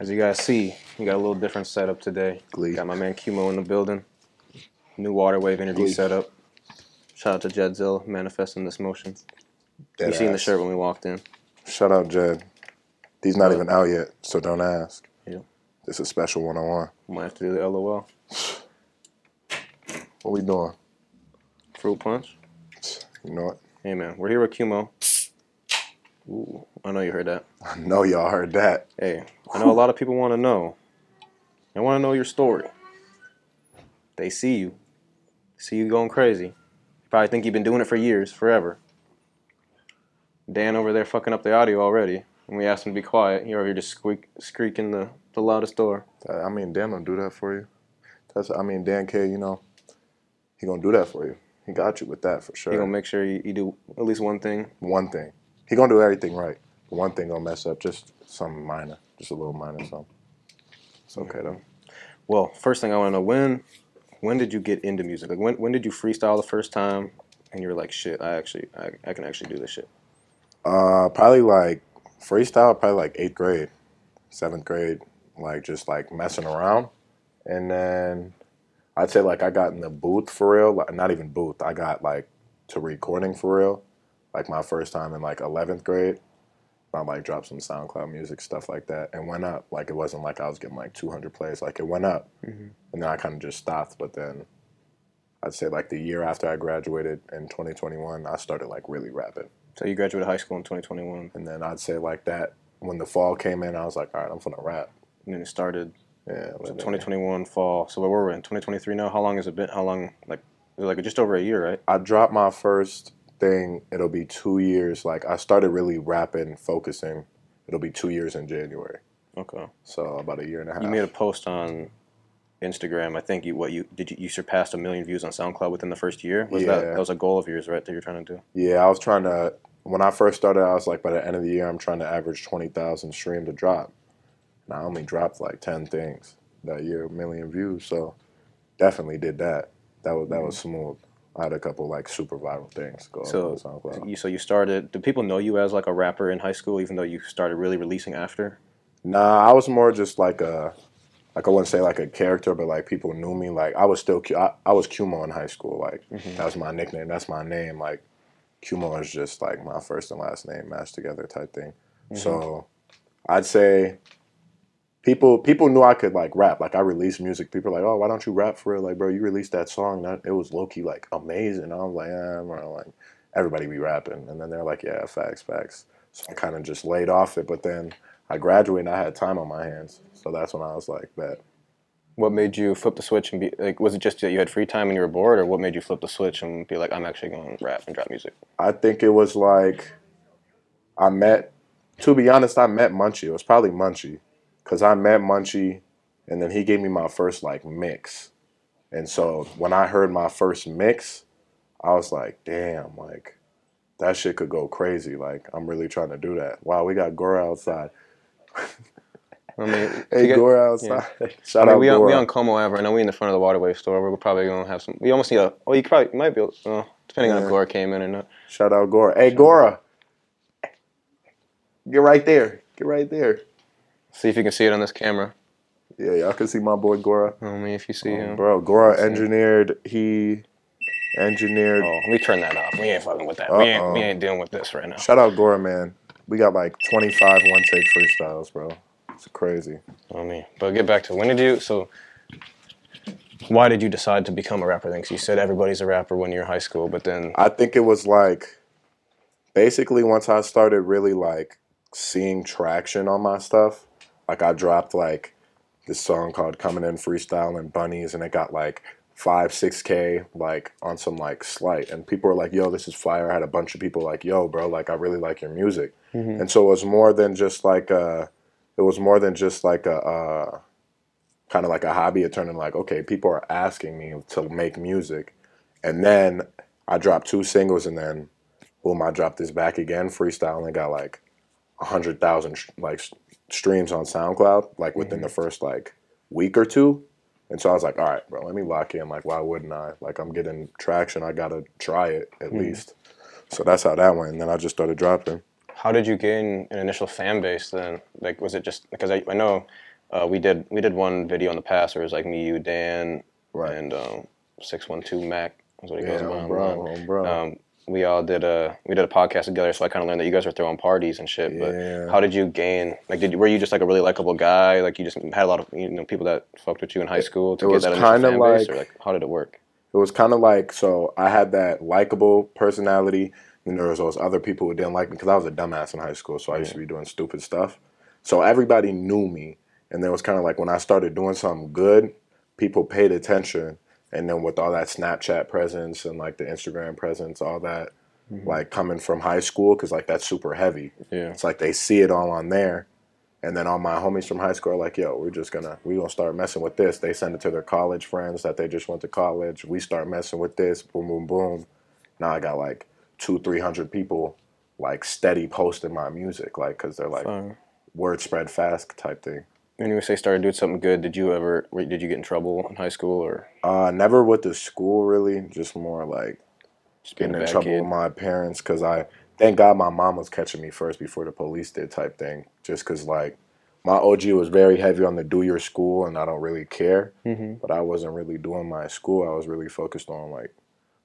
As you guys see, we got a little different setup today. Glee. Got my man Qmoe in the building. New water wave interview Glee. setup. Shout out to Jedzilla manifesting this motion. Dead you seen the shirt when we walked in. Shout out Jed. He's not even out yet, so don't ask. Yeah. This is special one on one. Might have to do the LOL. What we doing? Fruit punch. You know it. Hey man, we're here with Qmoe. Ooh, I know you heard that. I know y'all heard that. Hey, I know a lot of people want to know. They want to know your story. They see you, see you going crazy. You probably think you've been doing it for years, forever. Dan over there fucking up the audio already. And we asked him to be quiet, you're over here just squeak, squeaking the, the loudest door. Uh, I mean, Dan don't do that for you. That's I mean, Dan K. You know, he gonna do that for you. He got you with that for sure. He gonna make sure you, you do at least one thing. one thing. He gonna do everything right. One thing gonna mess up, just some minor, just a little minor something. It's okay though. Well, first thing I want to know when when did you get into music? Like when when did you freestyle the first time? And you were like, shit, I actually I, I can actually do this shit. Uh, probably like freestyle, probably like eighth grade, seventh grade, like just like messing around, and then I'd say like I got in the booth for real. Like, not even booth. I got like to recording for real, like my first time in like eleventh grade. I like dropped some SoundCloud music stuff like that, and went up. Like it wasn't like I was getting like two hundred plays. Like it went up, Mhm. and then I kind of just stopped. But then I'd say like the year after I graduated in 2021, I started like really rapping. So you graduated high school in 2021, And then I'd say like that when the fall came in, I was like, all right, I'm gonna rap. and then it started Yeah, so let me- 2021 fall. So where were we in 2023 now? How long has it been? How long? Like like just over a year, right? I dropped my first thing. It'll be two years. Like I started really rapping, focusing. It'll be two years in January. Okay. So about a year and a half. You made a post on Instagram. I think you what you did you, you surpassed a million views on SoundCloud within the first year. Was that Yeah. that was a goal of yours, right? That you're trying to do. yeah, I was trying to. When I first started, I was like, by the end of the year, I'm trying to average twenty thousand stream to drop. And I only dropped like ten things that year, a million views. So definitely did that. That was that was mm-hmm. smooth. I had a couple like super viral things go So, on SoundCloud. You so you started. Did people know you as like a rapper in high school, even though you started really releasing after? Nah, I was more just like a, like I wouldn't say like a character, but like people knew me. Like I was still, I was Qmoe in high school. Like Mhm. that was my nickname. That's my name. Like Qmoe is just like my first and last name mashed together type thing. Mhm. So I'd say people people knew I could like rap. Like I released music. People were like, oh, why don't you rap for it? Like, bro, you released that song. That it was low key like amazing. I was like, yeah, bro. Like everybody be rapping, and then they're like, yeah, facts, facts. So I kind of just laid off it. But then I graduated, and I had time on my hands. So that's when I was like, bet. What made you flip the switch and be like? Was it just that you had free time and you were bored, or what made you flip the switch and be like, I'm actually going to rap and drop music? I think it was like I met. To be honest, I met Munchie. It was probably Munchie, because I met Munchie, and then he gave me my first like mix, and so when I heard my first mix, I was like, damn, like that shit could go crazy. Like I'm really trying to do that. Wow, we got Gora outside. I mean, Hey, get- Gora outside. Shout I mean, out we on, we on Como Ave right now. We in the front of the Waterwave store. We're probably gonna have some. We almost need a. Oh, you probably you might be. able- Uh, depending on if Gora came in or not. Shout out Gora. Hey, Gora. Get right there. Get right there. See if you can see it on this camera. Yeah, y'all can see my boy Gora. Mean, if you see Oh, him. bro, Gora engineered. He engineered. Oh, let me turn that off. We ain't fucking with that. We ain't, we uh-uh. ain't dealing with this right now. Shout out Gora, man. We got like 25 one take freestyles, bro. It's crazy. I mean, but get back to when did you? So, why did you decide to become a rapper? Then, 'Cause you said everybody's a rapper when you're in high school, but then I think it was like basically once I started really like seeing traction on my stuff, like I dropped like this song called Coming In Freestyle and Bunnies and it got like five, six K like on some like slight and people were like, yo, this is fire. I had a bunch of people like, yo, bro, like I really like your music. Mhm. And so it was more than just like a it was more than just like a uh kind of like a hobby. It turned into like, okay, people are asking me to make music. And then I dropped two singles and then boom, I dropped this back again, freestyle, and got like a hundred thousand like s- streams on SoundCloud, like within the first like week or two. And so I was like, all right, bro, let me lock in. Like, why wouldn't I? Like, I'm getting traction. I gotta try it at Mhm. least. So that's how that went. And then I just started dropping. how did you gain an initial fan base then? Like, was it just because I, I know uh, we did we did one video in the past where it was like me, you, Dan, Right. and um, six one two Mac. Is what he Yeah, goes by bro, bro. Um, we all did a we did a podcast together, so I kind of learned that you guys were throwing parties and shit. Yeah. But how did you gain? Like, did you, were you just like a really likable guy? Like, you just had a lot of you know people that fucked with you in high school to it get that initial fan base, like- or like how did it work? it was kind of like so I had that likable personality, and there was those other people who didn't like me because I was a dumbass in high school, so I used to be doing stupid stuff. So everybody knew me, and then it was kind of like when I started doing something good, people paid attention, and then with all that Snapchat presence and like the Instagram presence, all that, mm-hmm. like coming from high school, because like that's super heavy. Yeah. It's like they see it all on there. And then all my homies from high school are like, yo, we're just gonna we gonna start messing with this. They send it to their college friends that they just went to college. We start messing with this, boom, boom, boom. Now I got like two, three hundred people like steady posting my music, like because they're like Fire. word spread fast type thing. When you say started doing something good, did you ever did you get in trouble in high school or Uh, never with the school really, just more like just getting in trouble kid? with my parents because I thank God my mom was catching me first before the police did type thing. Just because like my OG was very heavy on the do your school and I don't really care, Mhm. but I wasn't really doing my school. I was really focused on like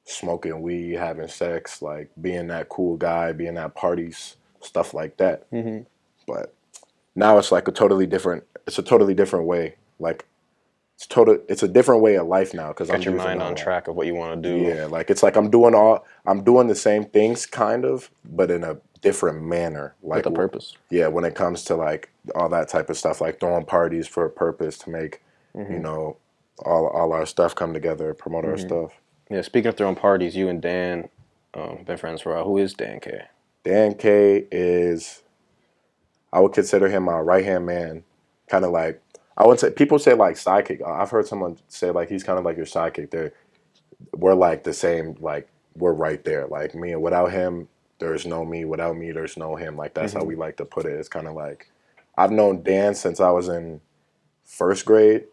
smoking weed, having sex, like being that cool guy, being at parties, stuff like that. Mhm. But now it's like a totally different. It's a totally different way. Like it's total. It's a different way of life now because I'm your using mind on track of what you want to do. Yeah, like it's like I'm doing all I'm doing the same things kind of, but in a different manner. Like with a purpose. yeah, when it comes to like all that type of stuff, like throwing parties for a purpose to make Mm-hmm. you know all all our stuff come together, promote our stuff. Yeah. Speaking of throwing parties, you and Dan um, been friends for a while. Who is Dan K? Dan K is I would consider him my right hand man. Kind of like I would say people say like sidekick. I've heard someone say like he's kind of like your sidekick. They're we're like the same. Like we're right there. Like me and without him, there's no me. Without me, there's no him. Like that's how we mm-hmm. like to put it. It's kind of like I've known Dan since I was in first grade.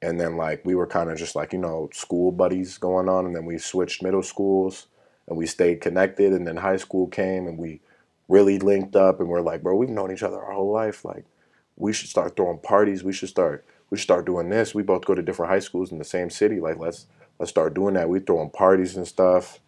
And then like we were kind of just like, you know, school buddies going on and then we switched middle schools and we stayed connected and then high school came and we really linked up and we're like, bro, we've known each other our whole life. Like we should start throwing parties. We should start we should start doing this. We both go to different high schools in the same city. Like let's let's start doing that. We throwing parties and stuff.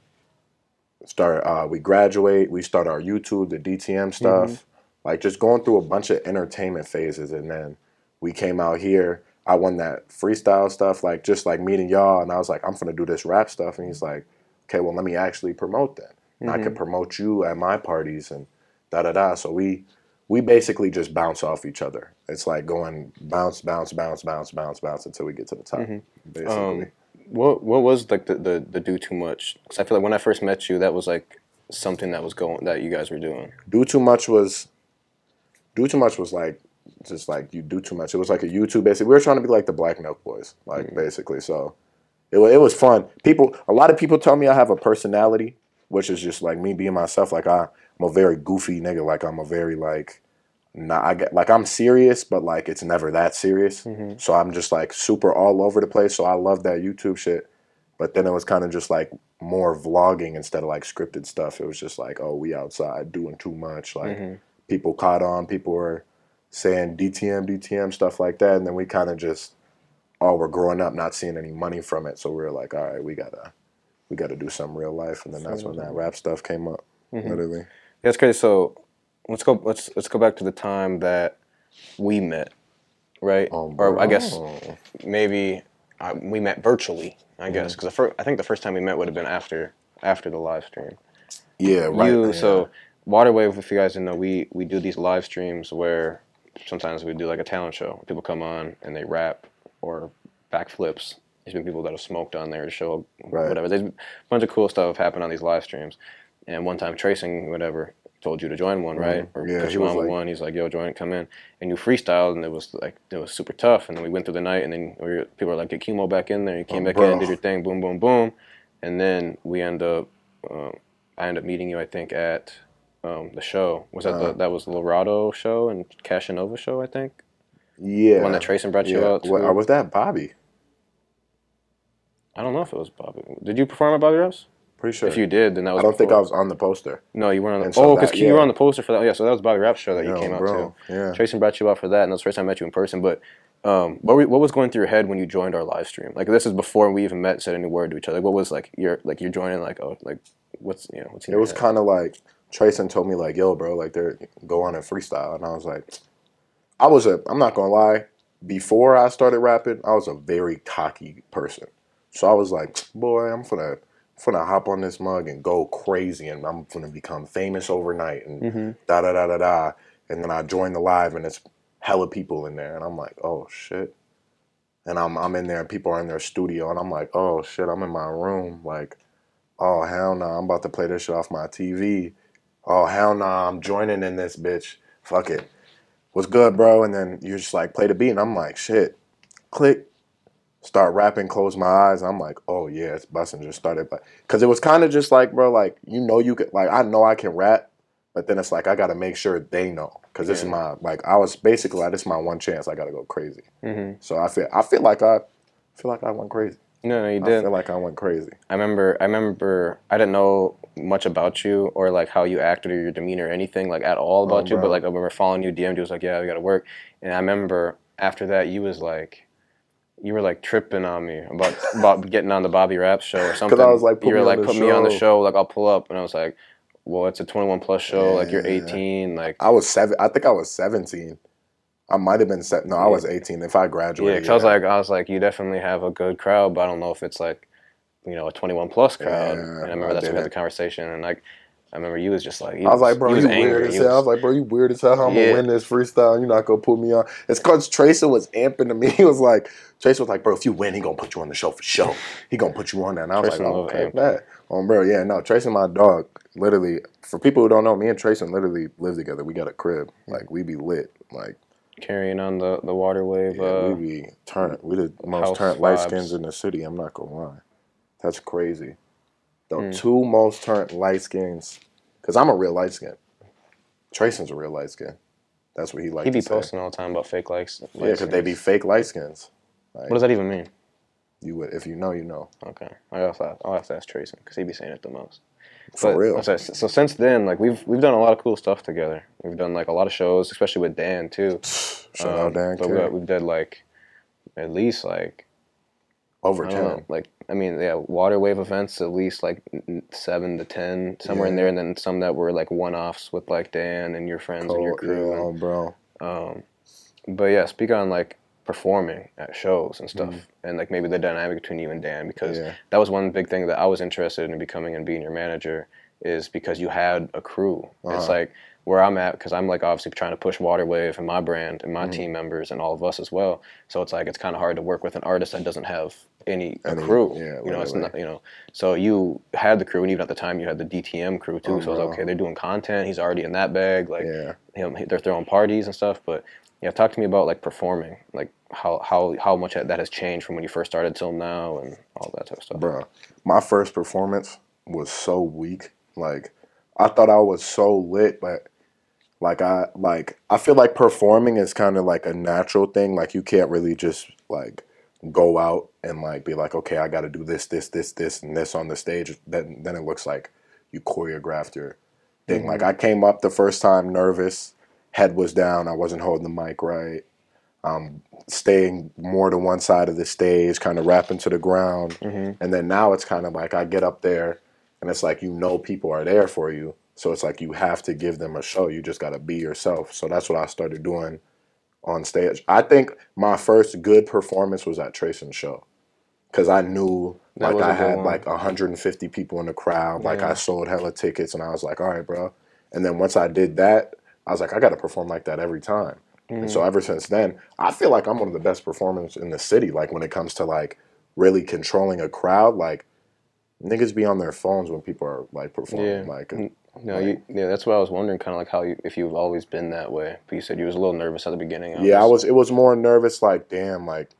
Start uh we graduate, we start our YouTube, the DTM stuff. Like just going through a bunch of entertainment phases and then we came out here. I won that freestyle stuff, like just like meeting y'all, and I was like, I'm gonna do this rap stuff, and he's like, okay, well, let me actually promote that. And I can mm-hmm. promote you at my parties and da da da. So we we basically just bounce off each other. It's like going bounce, bounce, bounce, bounce, bounce, bounce until we get to the top. Mm-hmm. Basically, Um, what what was like the, the the do too much? Because I feel like when I first met you, that was like something that was going that you guys were doing. do too much was do too much was like just like you do too much. It was like a YouTube basically. We were trying to be like the Black Milk Boys, like mm-hmm. basically. So it was it was fun. People, a lot of people tell me I have a personality, which is just like me being myself. Like I, I'm a very goofy nigga. Like I'm a very like. Not, I get like I'm serious, but like it's never that serious. Mm-hmm. So I'm just like super all over the place. So I love that YouTube shit. But then it was kind of just like more vlogging instead of like scripted stuff. It was just like, oh, we outside doing too much. Like mm-hmm. people caught on, people were saying DTM, DTM, stuff like that. And then we kind of just oh, we're growing up, not seeing any money from it. So we are like, all right, we gotta we gotta do some real life. And then that's when that rap stuff came up. Literally. That's crazy. So let's go. Let's let's go back to the time that we met, right? Oh, or I guess bro. maybe uh, we met virtually. I guess because I think the first time we met would have been after after the live stream. Yeah, right. you yeah. so Waterwave. If you guys didn't know, we we do these live streams where sometimes we do like a talent show. People come on and they rap or backflips. There's been people that have smoked on there to show Right. whatever. There's a bunch of cool stuff happened on these live streams. And one time, Trayson whatever told you to join one, right? Mm-hmm. Yeah, because he your was like- won. He's like, "Yo, join, it, come in." And you freestyled, and it was like it was super tough. And then we went through the night, and then we were, people were like, "Get Qmoe back in there." You came Oh, back in, did your thing, boom, boom, boom. And then we end up, um, I end up meeting you, I think, at um, the show. Was that Uh-huh. the that was the Lorado show and Cashanova show? I think yeah. the one that Trayson brought you out. To. What, or was that Bobby? I don't know if it was Bobby. Did you perform at Bobby Rose? Pretty sure. If you did, then that was. I don't think I was on the poster. No, you weren't on the. so oh, because that- you were on the poster for that. Yeah, so that was Bobby Rap show that you Yo, came out bro, to. Yeah. Tracy brought you out for that, and that's the first time I met you in person. But um, what were, what was going through your head when you joined our live stream? Like this is before we even met, and said any word to each other. Like, what was like your like you're joining like oh like what's you know what's It was kind of like Trayson told me like, "Yo, bro, like they're go on and freestyle," and I was like, I was a. I'm not gonna lie. Before I started rapping, I was a very cocky person. So I was like, boy, I'm gonna, gonna hop on this mug and go crazy, and I'm gonna become famous overnight, and hmm da da da da da. And then I joined the live, and it's hella people in there, and I'm like, oh shit. And I'm I'm in there, and people are in their studio, and I'm like, oh shit, I'm in my room, like, oh hell no, I'm about to play this shit off my TV. Oh hell no, I'm joining in this bitch. Fuck it. What's good, bro? And then you're just like play the beat, and I'm like, shit. Click. Start rapping, close my eyes. I'm like, oh yeah, it's busting. Just started, but because it was kind of just like, bro, like you know, you could like I know I can rap, but then it's like I got to make sure they know because this is my like I was basically like this is my one chance. I got to go crazy. hmm So I feel I feel like I feel like I went crazy. No, no, you did. I feel like I went crazy. I remember. I remember. I didn't know much about you or like how you acted or your demeanor or anything like at all about Oh, you. But like I remember following you, DM'd you was like, yeah, we got to work. And I remember after that, you was like, you were like tripping on me about about getting on the Bobby Rap show or something. Because I was like, put you were me on like, the put me on the show. Like I'll pull up, and I was like, well, it's a 21 plus show. like you're Yeah. 18. Like I was seven. I think I was 17. I might have been set. No, I was 18. If I yeah, graduated, because I was like, I was like, you definitely have a good crowd, but I don't know if it's like, you know, a 21 plus crowd. Yeah, and I remember I that's when we had the conversation, and like. I remember you was just like, he I was like, bro, you was weird angry. as He hell. I was- was like, bro, you weird as hell. How I'm Yeah. gonna win this freestyle? You're not gonna put me on. It's cause Tracer was amping to me. He was like, Tracer was like, bro, if you win, he gonna put you on the show for sure. He gonna put you on that. And I was Tracer like, oh, okay, amping. bet. Um, bro, yeah, no, Tracer, my dog, literally. For people who don't know, me and Tracer literally live together. We got a crib. Like we be lit. Like carrying on the the water wave. yeah, uh, we be turned. We the most turned light skins in the city. I'm not gonna lie. That's crazy. The Mm. two most turned light skins, because I'm a real light skin. Trayson's a real light skin. That's what he likes. he be posting all the time about fake likes. Yeah, because they be fake light skins. What does that even mean? You would, if you know, you know. Okay, I also I'll have to ask Trayson because he be saying it the most. For But, real. So, so since then, like we've we've done a lot of cool stuff together. We've done like a lot of shows, especially with Dan too. Shout Um, out Dan But we, we've did like at least like Over I don't know, ten. like I mean, yeah, water wave events at least like n- n- seven to ten somewhere in there, and then some that were like one offs with like Dan and your friends and your crew. yeah, and- oh, bro. Um, but yeah, speak on like performing at shows and stuff, and like maybe the dynamic between you and Dan because Mm-hmm. Yeah. that was one big thing that I was interested in becoming and being your manager is because you had a crew. It's Uh-huh. like where I'm at because I'm like obviously trying to push Waterwave and my brand and my Mm-hmm. team members and all of us as well. So it's like it's kind of hard to work with an artist that doesn't have any, Any- crew. yeah, you know, it's not you know. So you had the crew, and even at the time you had the DTM crew too. Oh, so I was like, okay, they're doing content. He's already in that bag. Like Yeah. they're throwing parties and stuff. But yeah, talk to me about like performing, like how how how much that has changed from when you first started till now, and all that type of stuff. Bro, my first performance was so weak. Like, I thought I was so lit, but like I like I feel like performing is kind of like a natural thing. Like you can't really just like go out and like be like, okay, I got to do this, this, this, this, and this on the stage. Then then it looks like you choreographed your thing. Like I came up the first time nervous, head was down, I wasn't holding the mic right. Um, staying more to one side of the stage, kind of rapping to the ground. hmm And then now it's kind of like I get up there and it's like you know people are there for you. So it's like you have to give them a show. You just got to be yourself. So that's what I started doing on stage. I think my first good performance was at Trayson's show because I knew That like I had one. like 150 people in the crowd. Like Yeah. I sold hella tickets and I was like, all right, bro. And then once I did that, I was like, I got to perform like that every time. Mm-hmm. so ever since then, I feel like I'm one of the best performers in the city. Like when it comes to like really controlling a crowd, like niggas be on their phones when people are like performing. Yeah. Like No, you, yeah, that's what I was wondering, kind of like how you, if you've always been that way. But you said you was a little nervous at the beginning. yeah, I was. It was more nervous. Like damn, like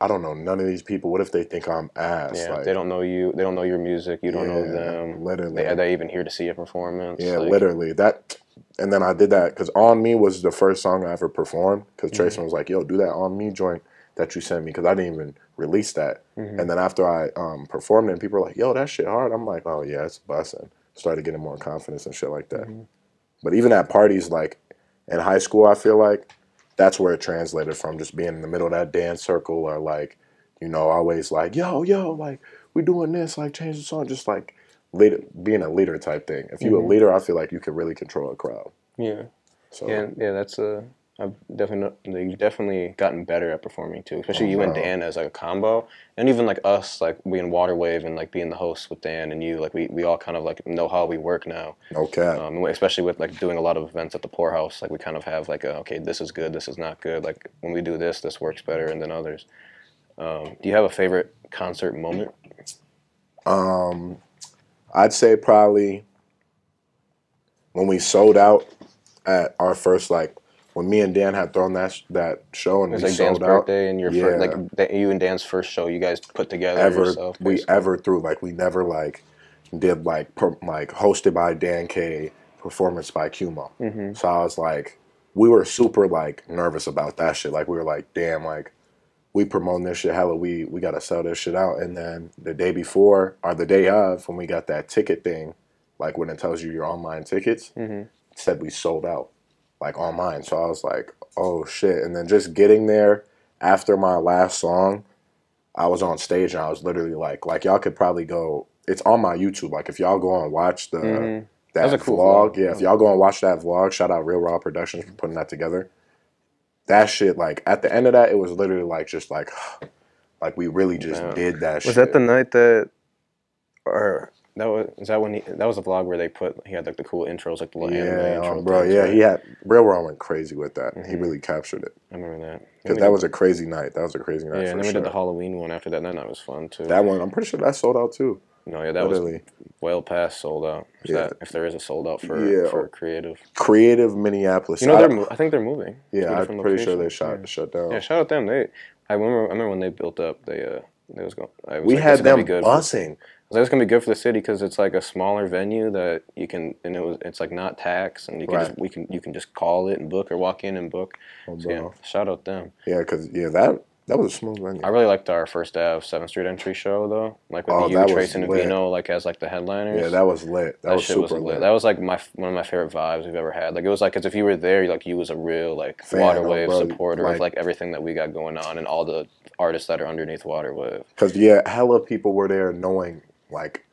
I don't know none of these people. What if they think I'm ass? Yeah, like, they don't know you. They don't know your music. You don't know them. literally. They, are they even here to see a performance? Yeah, Like, literally that. And then I did that because "On Me" was the first song I ever performed. Because Mm-hmm. Was like, "Yo, do that on me joint." that you sent me because I didn't even release that. Mhm. And then after I um, performed it, and people were like, "Yo, that shit hard." I'm like, "Oh yeah, it's busting." Started getting more confidence and shit like that. Mhm. But even at parties, like in high school, I feel like that's where it translated from just being in the middle of that dance circle or like, you know, always like, "Yo, yo, like we doing this, like change the song," just like leader, being a leader type thing. If you Mhm. a leader, I feel like you can really control a crowd. Yeah. So Yeah, yeah, that's uh, I've definitely you've definitely gotten better at performing too, especially Oh, you and. Dan as like a combo, and even like us, like being Waterwave and like being the host with Dan and you, like we, we all kind of like know how we work now, no cap. um, especially with like doing a lot of events at the Poorhouse, like we kind of have like a, okay, this is good, this is not good, like when we do this, this works better than others. Um, do you have a favorite concert moment? Um, I'd say probably when we sold out at our first like when me and Dan had thrown that sh- that show and It was we like Dan's out birthday and your Yeah. first, like da- you and Dan's first show you guys put together ever yourself. we ever threw like we never like did like per, like hosted by Dan K performance by Qmoe. Mhm. So I was like we were super like nervous about that shit. Like we were like damn like we promoting this shit hella we we got to sell this shit out and then the day before or the day of when we got that ticket thing like when it tells you your online tickets Mhm. said we sold out like online. So I was like, oh shit. And then just getting there after my last song, I was on stage and I was literally like, like y'all could probably go. It's on my YouTube. Like if y'all go and watch the Mhm. that a cool vlog, yeah. If y'all go and watch that vlog, shout out Real Raw Productions for putting that together. That shit, like at the end of that, it was literally like just like, like we really just did that. Was shit. that the night that, or that was is that when he that was a vlog where they put he had like the cool intros like the little anime Yeah, intro um, bro. things, Yeah, right? he had Real Raw went crazy with that. He Mhm. really captured it I remember that. because that was a crazy night. That was a crazy night. yeah, and then we did the Halloween one after that. That night was fun too. That one, I'm pretty sure that sold out too. no, yeah, that was Literally, well past sold out. Is Yeah. that if there is a sold out for Yeah. for creative? creative Minneapolis. You know I- they're mo- I think they're moving. yeah, I'm pretty sure they shut Yeah. shut down. Yeah, shout out them. They, I remember, I remember when they built up. They, uh, they was going. I was we like, had them busing. I was like, it's gonna be good for the city because it's like a smaller venue that you can, and it was, it's like not tax, and you can Right. just, we can, you can just call it and book or walk in and book. Oh, So yeah, shout out them. Yeah, because yeah, that that was a smooth venue. I really liked our first Ave Seventh Street entry show though, like with Oh, you, Trace, and. Vino, like as like the headliners. yeah, that was lit. That, that was shit super was lit. That was like my one of my favorite vibes we've ever had. Like it was like cause if you were there, like you was a real like Fan, water oh, wave supporter like- of like everything that we got going on and all the artists that are underneath water wave. Because yeah, hella people were there knowing like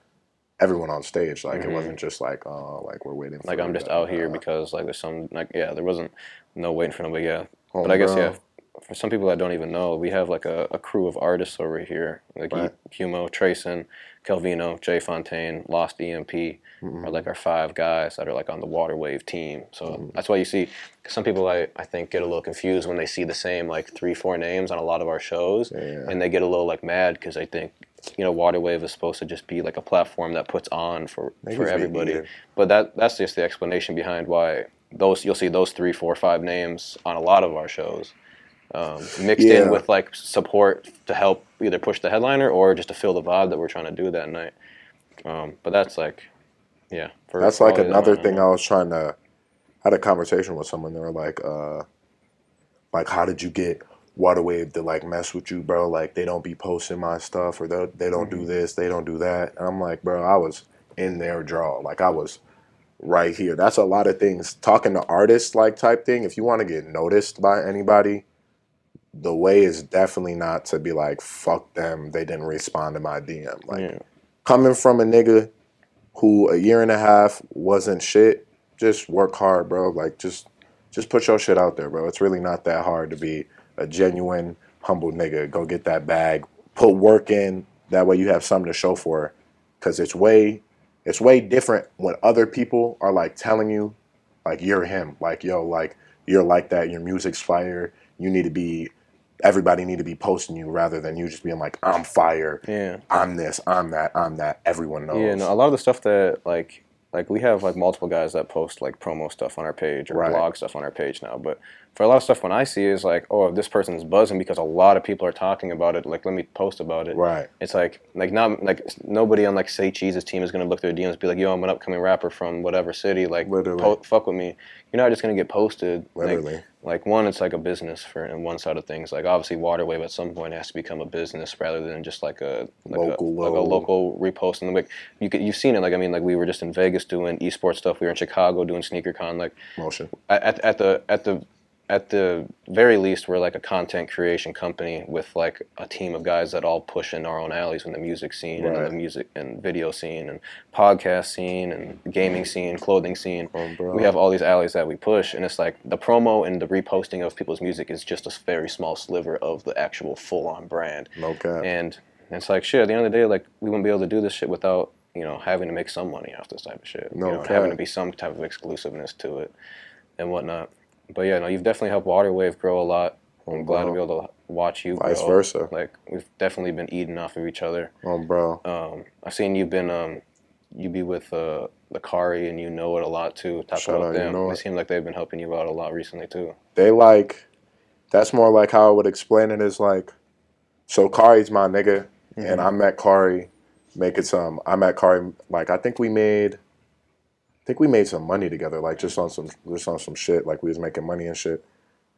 everyone on stage. Like Mhm. it wasn't just like oh like we're waiting. Like I'm just out here uh, because like there's some like yeah there wasn't no waiting for nobody yeah. oh, But I guess yeah. For some people that don't even know, we have like a, a crew of artists over here, like Right. Qmoe, Trayson, Calvino, Jay Fontaine, Lost EMP, Mhm. are like our five guys that are like on the water wave team. So Mm-hmm. that's why you see some people I, I think get a little confused when they see the same like three four names on a lot of our shows, Yeah. and they get a little like mad because they think you know water wave is supposed to just be like a platform that puts on for Niggas for everybody. But that that's just the explanation behind why those you'll see those three four five names on a lot of our shows. Um, mixed Yeah. in with like support to help either push the headliner or just to fill the vibe that we're trying to do that night. Um, but that's like, yeah. For, That's like another thing I was trying to. I had a conversation with someone. They were like, uh, like, how did you get Waterwave to like mess with you, bro? Like, they don't be posting my stuff, or they they don't Mm-hmm. do this, they don't do that. And I'm like, bro, I was in their draw. Like, I was right here. That's a lot of things. Talking to artists, like type thing. If you want to get noticed by anybody, the way is definitely not to be like, fuck them. They didn't respond to my DM. Like, yeah. coming from a nigga who a year and a half wasn't shit, just work hard, bro. Like just just put your shit out there, bro. It's really not that hard to be a genuine, humble nigga. Go get that bag, put work in. That way you have something to show for. Cause it's way it's way different when other people are like telling you like you're him. Like, yo, like you're like that, your music's fire. You need to be everybody need to be posting you rather than you just being like, I'm fire. Yeah. I'm this, I'm that, I'm that. Everyone knows. Yeah, no, a lot of the stuff that like like we have like multiple guys that post like promo stuff on our page or Right. blog stuff on our page now. But for a lot of stuff, when I see is like, oh, this person's buzzing because a lot of people are talking about it. Like, let me post about it. Right. It's like like not like nobody on like say Cheese's team is gonna look through their DMs and be like, yo, I'm an upcoming rapper from whatever city. Like, po- fuck with me. You're not just gonna get posted. Literally. like one, it's like a business for in one side of things. Like obviously, Waterwave at some point has to become a business rather than just like a like Local, a, like a local reposting. Like you could, you've seen it. Like I mean, like we were just in Vegas doing esports stuff. We were in Chicago doing SneakerCon. Like Motion. at, at, at the at the at the very least, we're like a content creation company with like a team of guys that all push in our own alleys in the music scene and the music and video scene and podcast scene and gaming scene, clothing scene. Oh. We have all these alleys that we push, and it's like the promo and the reposting of people's music is just a very small sliver of the actual full-on brand. No cap. And it's like shit. At the end of the day, like we wouldn't be able to do this shit without you know having to make some money off this type of shit. No you know, having to be some type of exclusiveness to it and whatnot. But yeah, no, you've definitely helped Waterwave grow a lot. I'm glad to be able to watch you. Vice grow. versa. Like we've definitely been eating off of each other. Oh, bro. Um, I've seen you've been um, you be with uh, the Kari and you know it a lot too. Talk Shout about out, You them. Know They It. seem like they've been helping you out a lot recently too. they like that's more like how I would explain it is like so Kari's my nigga and I met Kari making some I met Kari like I think we made think we made some money together like just on some just on some shit like we was making money and shit.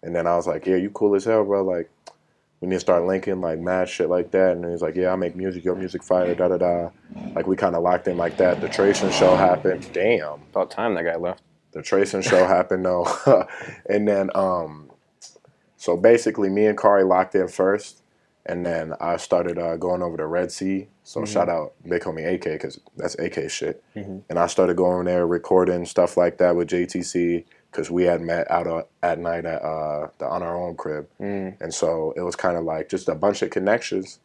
And then I was like yeah you cool as hell bro. Like we need to start linking like mad shit like that. And he was like yeah I make music your music fire da da da. Like we kind of locked in like that. The Trayson show happened. Damn. About time that guy left. the Trayson show happened though, and then um, so basically me and Kari locked in first, and then I started uh, going over to Red Sea. So shout out big homie AK because that's AK shit, Mhm. and I started going there recording stuff like that with JTC because we had met out uh, at night at uh, the on our own crib, Mm. and so it was kind of like just a bunch of connections.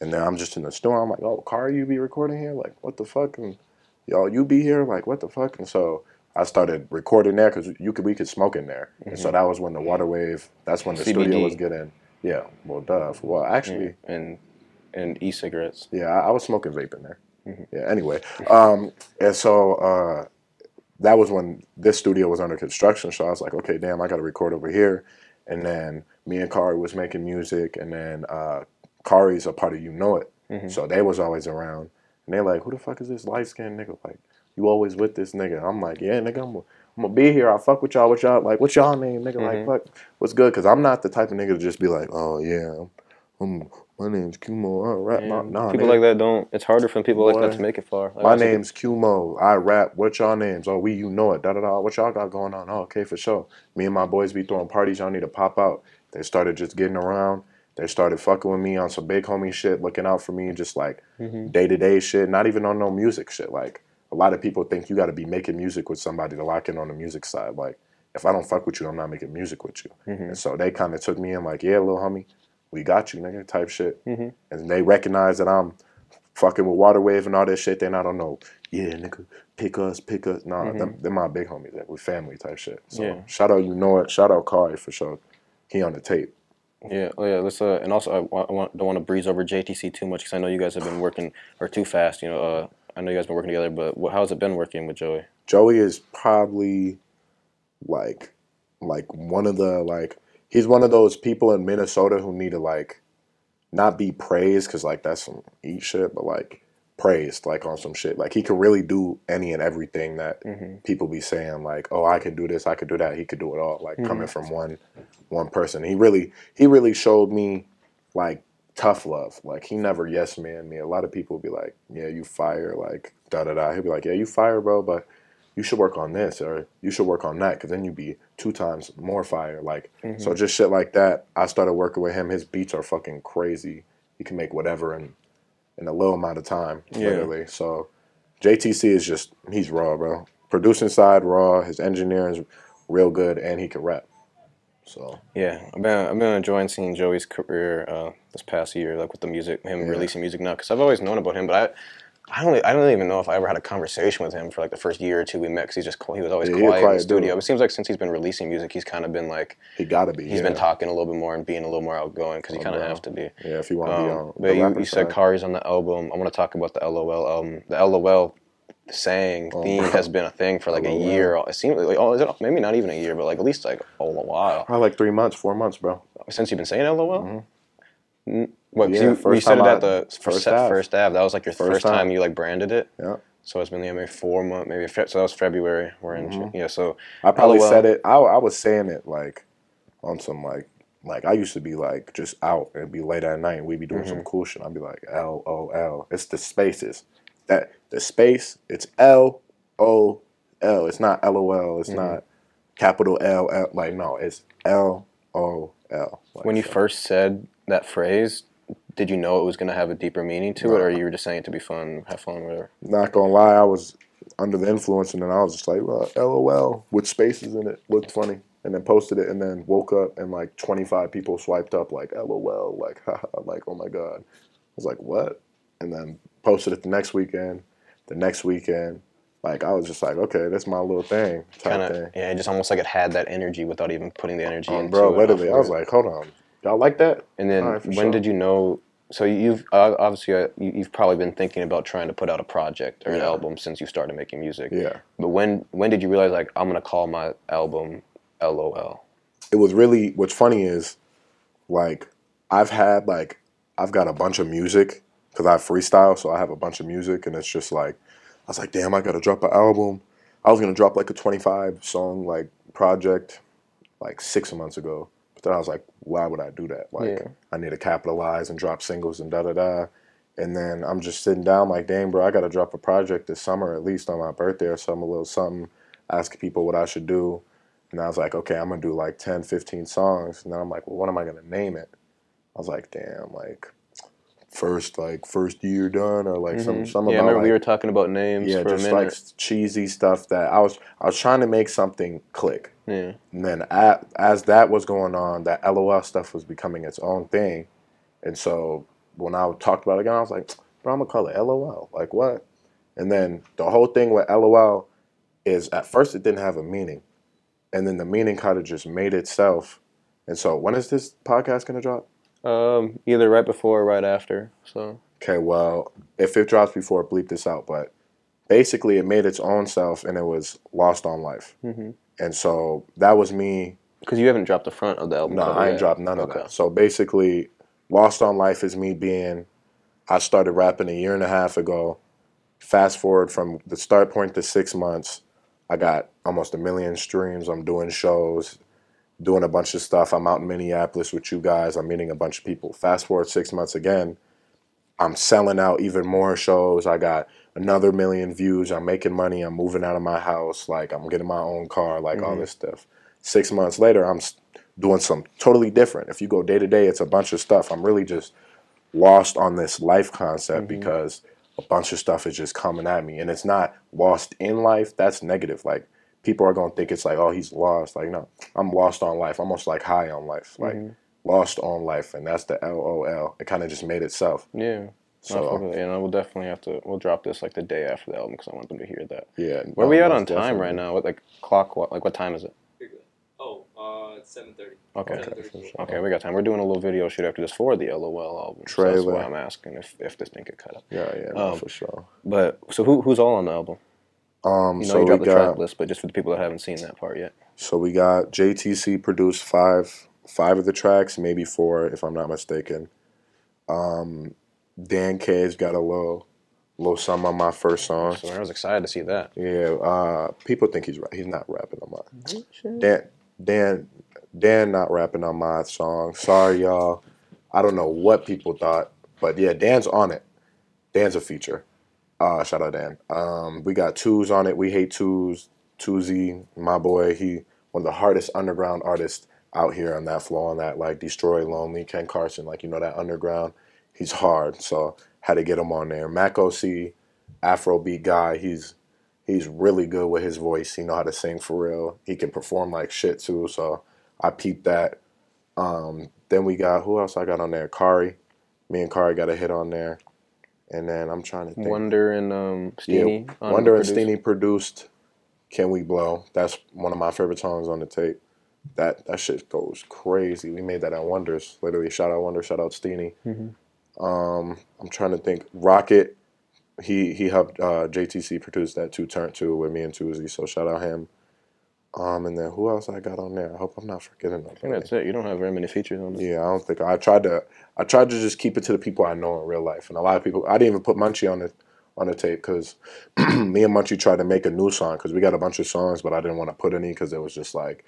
And then I'm just in the store. I'm like, oh, Kari, you be recording here? Like, what the fuck? And y'all, you be here? Like, what the fuck? And so I started recording there because you could we could smoke in there. And so that was when the water wave. That's when the studio CBD. was getting. Yeah, well, duh. Well, actually, and and e-cigarettes. yeah, I, I was smoking vape in there. Yeah. Anyway, um, and so uh, that was when this studio was under construction. So I was like, okay, damn, I got to record over here. And then me and Kari was making music, and then uh, Kari's a part of You Know It, Mhm. so they was always around. And they're like, who the fuck is this light skinned nigga? Like, you always with this nigga? I'm like, yeah, nigga, I'm. I'm gonna be here. I fuck with y'all. What y'all like? What's y'all name, nigga? Mhm. Like, fuck, what's good? Cause I'm not the type of nigga to just be like, oh yeah, I'm, my name's Qmoe. I rap. Nah, nah, people nigga. like that don't. It's harder for people like that to make it far. Like, My was like, name's Qmoe. I rap. What y'all names? Oh, we you know it. Da da da. What y'all got going on? Oh, okay, for sure. Me and my boys be throwing parties. Y'all need to pop out. They started just getting around. They started fucking with me on some big homie shit, looking out for me, just like day to day shit. Not even on no music shit. Like a lot of people think you got to be making music with somebody to lock in on the music side. Like if I don't fuck with you, I'm not making music with you. Mhm. And so they kind of took me in like, yeah, little homie, we got you, nigga, type shit. Mhm. And they recognize that I'm fucking with Waterwave and all that shit. Then I don't know, yeah, nigga, pick us, pick us. Nah, them, they're my big homies. Like, we family type shit. So Mm-hmm. Yeah. shout out, you know it. Shout out Kari for sure. He on the tape. Yeah, oh yeah. Let's uh, and also I want, don't want to breeze over JTC too much because I know you guys have been working or too fast. You know, uh, I know you guys been working together, but what, how's it been working with Joey? Joey is probably like like one of the like he's one of those people in Minnesota who need to like not be praised because like that's some eat shit, but like praised like on some shit. Like he could really do any and everything that Mm-hmm. people be saying like, oh, I could do this, I could do that. He could do it all. Like coming from one one person. He really he really showed me like tough love. Like he never yes man me. A lot of people be like, yeah, you fire, like da da da. He'll be like, yeah, you fire, bro, but you should work on this or you should work on that because then you'd be two times more fire. Like so, mm-hmm. just shit like that. I started working with him. His beats are fucking crazy. He can make whatever in in a little amount of time, Yeah. literally. So JTC is just he's raw, bro. Producing side raw. His engineering is real good, and he can rap. So Yeah, I've been I've been enjoying seeing Joey's career uh, this past year, like with the music, him Yeah. releasing music now. Because I've always known about him, but I. I don't. I don't even know if I ever had a conversation with him for like the first year or two we met. Cause he's just he was always Yeah, a quiet in the studio. dude. It seems like since he's been releasing music, he's kind of been like he gotta be. he's yeah. been talking a little bit more and being a little more outgoing because he Oh, kind of bro. have to be. Yeah, if you want to be Um, on. but the you, you said. Kari's on the album. I want to talk about the LOL album. The LOL saying Oh, theme bro. has been a thing for like a LOL. year. It seems like oh, is it maybe not even a year, but like at least like a while Probably like three months, four months, bro. since you've been saying LOL. Mhm. Mm, What? Yeah, you, you said it at the first first half. first Ave. That was like your First first, time. time. you like branded it. Yeah. So it's been yeah, maybe four months, maybe Fe- so that was February. We're in Mhm. yeah. So I probably LOL. said it. I, I was saying it like on some like like I used to be like just out and be late at night and we'd be doing some cool shit. I'd be like L O L. It's the spaces. That the space, it's L O L. It's not L O L. It's mm-hmm. not capital L L like no, it's L O L. Like, When you so- first said that phrase, did you know it was going to have a deeper meaning to it, or you were just saying it to be fun, have fun, whatever? not gonna lie, I was under the influence, and then I was just like, well, LOL with spaces in it looked funny, and then posted it, and then woke up and like 25 people swiped up like LOL, like haha, like oh my god, I was like what, and then posted it the next weekend, the next weekend, like I was just like okay, that's my little thing Kind of, thing. yeah, just almost like it had that energy without even putting the energy Um, into bro, it. literally, I was like, hold on, y'all like that? And then Alright, for when sure. did you know? So you've uh, obviously uh, you, you've probably been thinking about trying to put out a project or an album since you started making music. Yeah. But when when did you realize like I'm gonna call my album LOL? it was really what's funny is like I've had like I've got a bunch of music because I freestyle, so I have a bunch of music, and it's just like I was like, damn, I gotta drop an album. I was gonna drop like a 25 song like project like six months ago, but then I was like, why would I do that? Like Yeah. I need to capitalize and drop singles and da da da. And then I'm just sitting down like, dang, bro, I gotta drop a project this summer at least on my birthday or something, a little something. Ask people what I should do. And I was like, okay, I'm gonna do like 10, 15 songs. And then I'm like, well, what am I gonna name it? I was like, damn, like first, like first year done, or like some, some Mm-hmm. yeah, I about remember we were talking about names yeah, just like cheesy stuff that I was, I was trying to make something click. yeah. And then at, as that was going on, that LOL stuff was becoming its own thing. And so when I talked about it again, I was like, bro, I'm gonna call it LOL. Like what? And then the whole thing with LOL is at first it didn't have a meaning. And then the meaning kind of just made itself. And so when is this podcast gonna drop? Um, either right before or right after. So Okay, well, if it drops before, bleep this out. But basically, it made its own self, and it was Lost on Life. Mhm. And so that was me because you haven't dropped the front of the album. No, I ain't yet. dropped none of that. So basically, Lost on Life is me being. I started rapping a year and a half ago. Fast forward from the start point to six months, I got almost a million streams. I'm doing shows, doing a bunch of stuff. I'm out in Minneapolis with you guys. I'm meeting a bunch of people. Fast forward six months again, I'm selling out even more shows. I got another million views. I'm making money. I'm moving out of my house. Like I'm getting my own car. Like all mm-hmm. this stuff. Six months later, I'm doing some totally different. If you go day to day, it's a bunch of stuff. I'm really just lost on this life concept mm-hmm. because a bunch of stuff is just coming at me, and it's not lost in life. That's negative. Like people are gonna think it's like, oh, he's lost. Like no, I'm lost on life. Almost like high on life. Like lost on life, and that's the L O L. It kind of just made itself. Yeah. So- So, and I will definitely have to. We'll drop this like the day after the album because I want them to hear that. Yeah. Where are we no, at on time definitely. right now? What like clock? What like what time is it? Oh, uh, it's seven thirty. Okay. Okay, for sure. Okay, we got time. We're doing a little video shoot after this for the LOL album. So that's Trailer. why I'm asking if, if this thing could cut up. Yeah, yeah, no, Um, for sure. But so who who's all on the album? Um, You know so you we dropped the got track list, but just for the people that haven't seen that part yet. so we got JTC produced five five of the tracks, maybe four if I'm not mistaken. Um, Dan K's got a little little something on my first song. So I was excited to see that. Yeah, uh, people think he's he's not rapping on mine. Dan Dan Dan not rapping on my song. Sorry y'all. I don't know what people thought, but yeah, Dan's on it. Dan's a feature. Uh, shout out Dan. Um, we got twos on it. We hate twos. Twozy, my boy. He one of the hardest underground artists out here on that flow on that like Destroy Lonely Ken Carson like you know that underground. He's hard, so had to get him on there. Mac OC, Afrobeat guy. He's he's really good with his voice. He know how to sing for real. He can perform like shit too. So I peeped that. Um, then we got who else I got on there? Kari. Me and Kari got a hit on there. And then I'm trying to think. Wonder and um, yeah, Steenie. on Wonder and Steenie produced "Can We Blow." That's one of my favorite songs on the tape. That that shit goes crazy. We made that at Wonders. Literally, shout out Wonder, shout out Steenie. Mhm. Um, I'm trying to think. Rocket, he he helped uh, JTC produce that two turn two with me and Tuesday. So shout out him. Um, and then who else I got on there? I hope I'm not forgetting I think that's it. You don't have very many features on this. Yeah, I don't think I tried to. I tried to just keep it to the people I know in real life, and a lot of people. I didn't even put Munchie on the on the tape because me and Munchie tried to make a new song because we got a bunch of songs, but I didn't want to put any because it was just like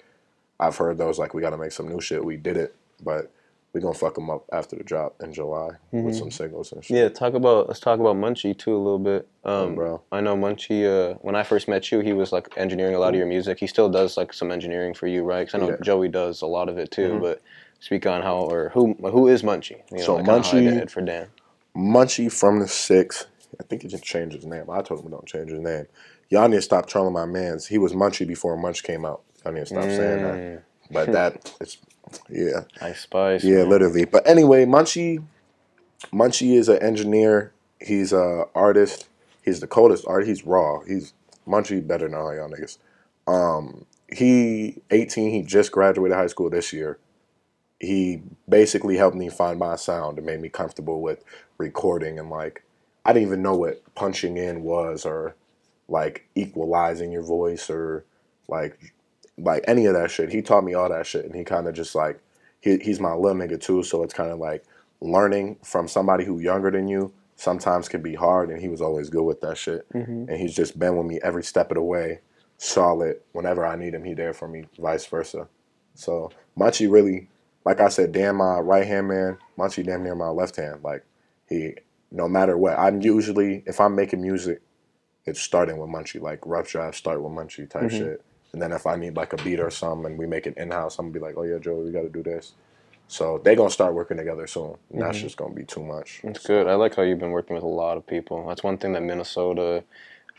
I've heard those like we got to make some new shit. We did it, but we gonna fuck them up after the drop in July with some singles and shit. Mm-hmm. Yeah, talk about let's talk about Munchie too a little bit. Um, bro. I know Munchie. Uh, when I first met you, he was like engineering a lot of your music. He still does like some engineering for you, right? 'Cause I know Yeah. Mm-hmm. Joey does a lot of it too. But speak on how or who who is Munchie? You know, So like kinda how I Munchie- for Dan. Munchie from the six. I think he just changed his name. I told him don't change his name. Y'all need to stop trolling my man's. He was Munchie before Munch came out. Y'all need to stop saying that. But that it's yeah. Ice Spice. Yeah, man. literally. But anyway, Munchie, Munchie is an engineer. He's a artist. He's the coldest artist. He's raw. He's Munchie better than all y'all niggas. Um, he 18. He just graduated high school this year. He basically helped me find my sound and made me comfortable with recording and like I didn't even know what punching in was or like equalizing your voice or like like any of that shit. He taught me all that shit and he kind of just like he, he's my little nigga too, so it's kind of like learning from somebody who younger than you sometimes can be hard, and he was always good with that shit. Mhm. And he's just been with me every step of the way, solid. Whenever I need him, he there for me, vice versa. So Munchie really, like I said, damn my right hand man, Munchie damn near my left hand. Like he, no matter what, I'm usually if I'm making music, it's starting with Munchie, like rough draft start with Munchie type Mhm. shit. And then if I need like a beat or something and we make it in house, I'm gonna be like, oh yeah, Joey, we got to do this. So they gonna start working together soon. And that's mm-hmm. just gonna be too much. It's good. I like how you've been working with a lot of people. That's one thing that Minnesota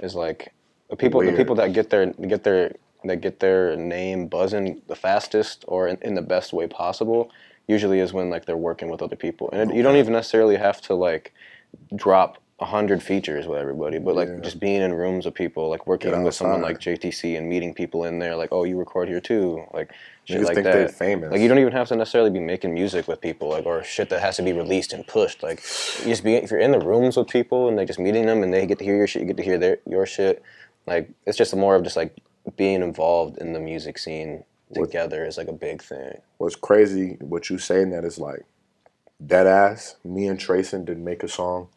is like. The people, the people that get their get their that get their name buzzing the fastest or in, in the best way possible, usually is when like they're working with other people, and it, you don't even necessarily have to like drop a hundred features with everybody, but like Yeah. just being in rooms with people, like working with someone like JTC and meeting people in there, like oh you record here too, like shit like that. famous. Like you don't even have to necessarily be making music with people, like or shit that has to be released and pushed. Like you just be if you're in the rooms with people and like just meeting them and they get to hear your shit, you get to hear their your shit. Like it's just more of just like being involved in the music scene together is like a big thing. What's crazy, what you saying that is like dead ass. Me and Trayson didn't make a song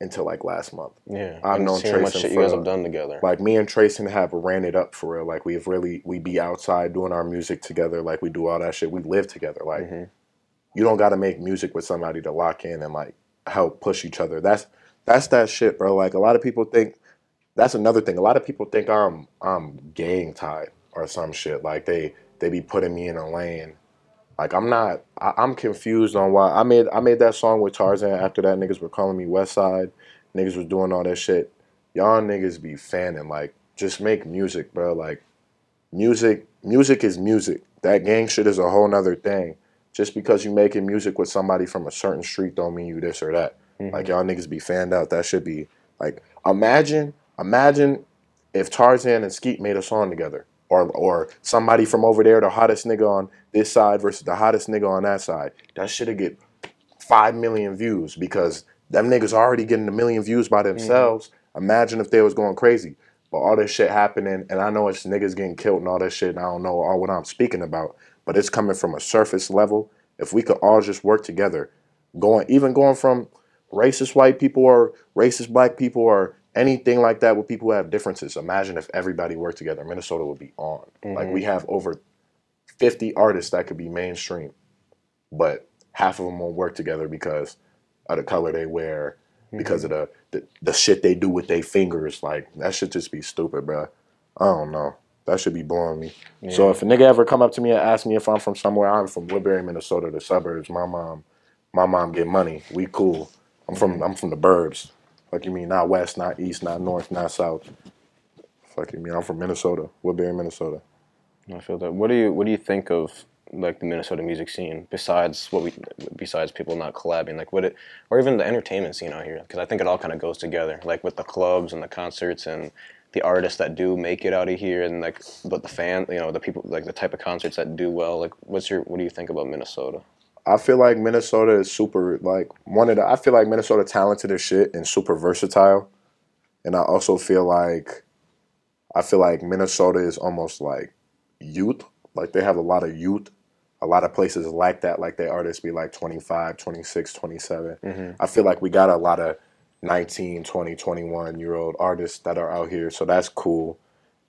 until like last month. Yeah, I've and known seeing how much shit you guys have done together. Like me and Trayson have ran it up for real. Like we've really we be outside doing our music together. Like we do all that shit. We live together. Like Mhm. you don't got to make music with somebody to lock in and like help push each other. That's that's that shit, bro. Like a lot of people think that's another thing. A lot of people think I'm I'm gang tied or some shit. Like they they be putting me in a lane. Like I'm not. I, I'm confused on why I made I made that song with Tarzan. After that, niggas were calling me West Side. Niggas was doing all that shit. Y'all niggas be fanning. Like just make music, bro. Like music. Music is music. That gang shit is a whole nother thing. Just because you making music with somebody from a certain street don't mean you this or that. Mhm. Like y'all niggas be fanned out. That should be like imagine imagine if Tarzan and Skeet made a song together. Or or somebody from over there, the hottest nigga on this side versus the hottest nigga on that side. That should get five million views because them niggas already getting a million views by mm-hmm. themselves. Imagine if they was going crazy. But all this shit happening, and I know it's niggas getting killed and all that shit, and I don't know all what I'm speaking about, but it's coming from a surface level. If we could all just work together, going even going from racist white people or racist black people or anything like that with people who have differences. Imagine if everybody worked together. Minnesota would be on. Like we mm-hmm. have over 50 artists that could be mainstream, but half of them won't work together because of the color they wear, because of mm-hmm. the, the the shit they do with their fingers. Like that should just be stupid, bro. I don't know. That should be blowing me. So if a nigga ever come up to me and ask me if I'm from somewhere, I'm from Woodbury, Minnesota, the suburbs. My mom, my mom get money. We cool. I'm from mm-hmm. I'm from the burbs. Fuck you mean not west, not east, not north, not south. Fuck you mean I'm from Minnesota, Woodbury, Minnesota. I feel that. What do you What do you think of like the Minnesota music scene besides what we besides people not collabing? Like what it or even the entertainment scene out here? Because I think it all kind of goes together. Like with the clubs and the concerts and the artists that do make it out of here and like but the fan you know the people like the type of concerts that do well like what's your what do you think about minnesota I feel like Minnesota is super like one of the I feel like Minnesota talented as shit and super versatile. And I also feel like I feel like Minnesota is almost like youth. Like they have a lot of youth. A lot of places like that, like their artists be like 25, 26, 27. mm-hmm. I feel like we got a lot of 19, 20, 21 year old artists that are out here. So that's cool.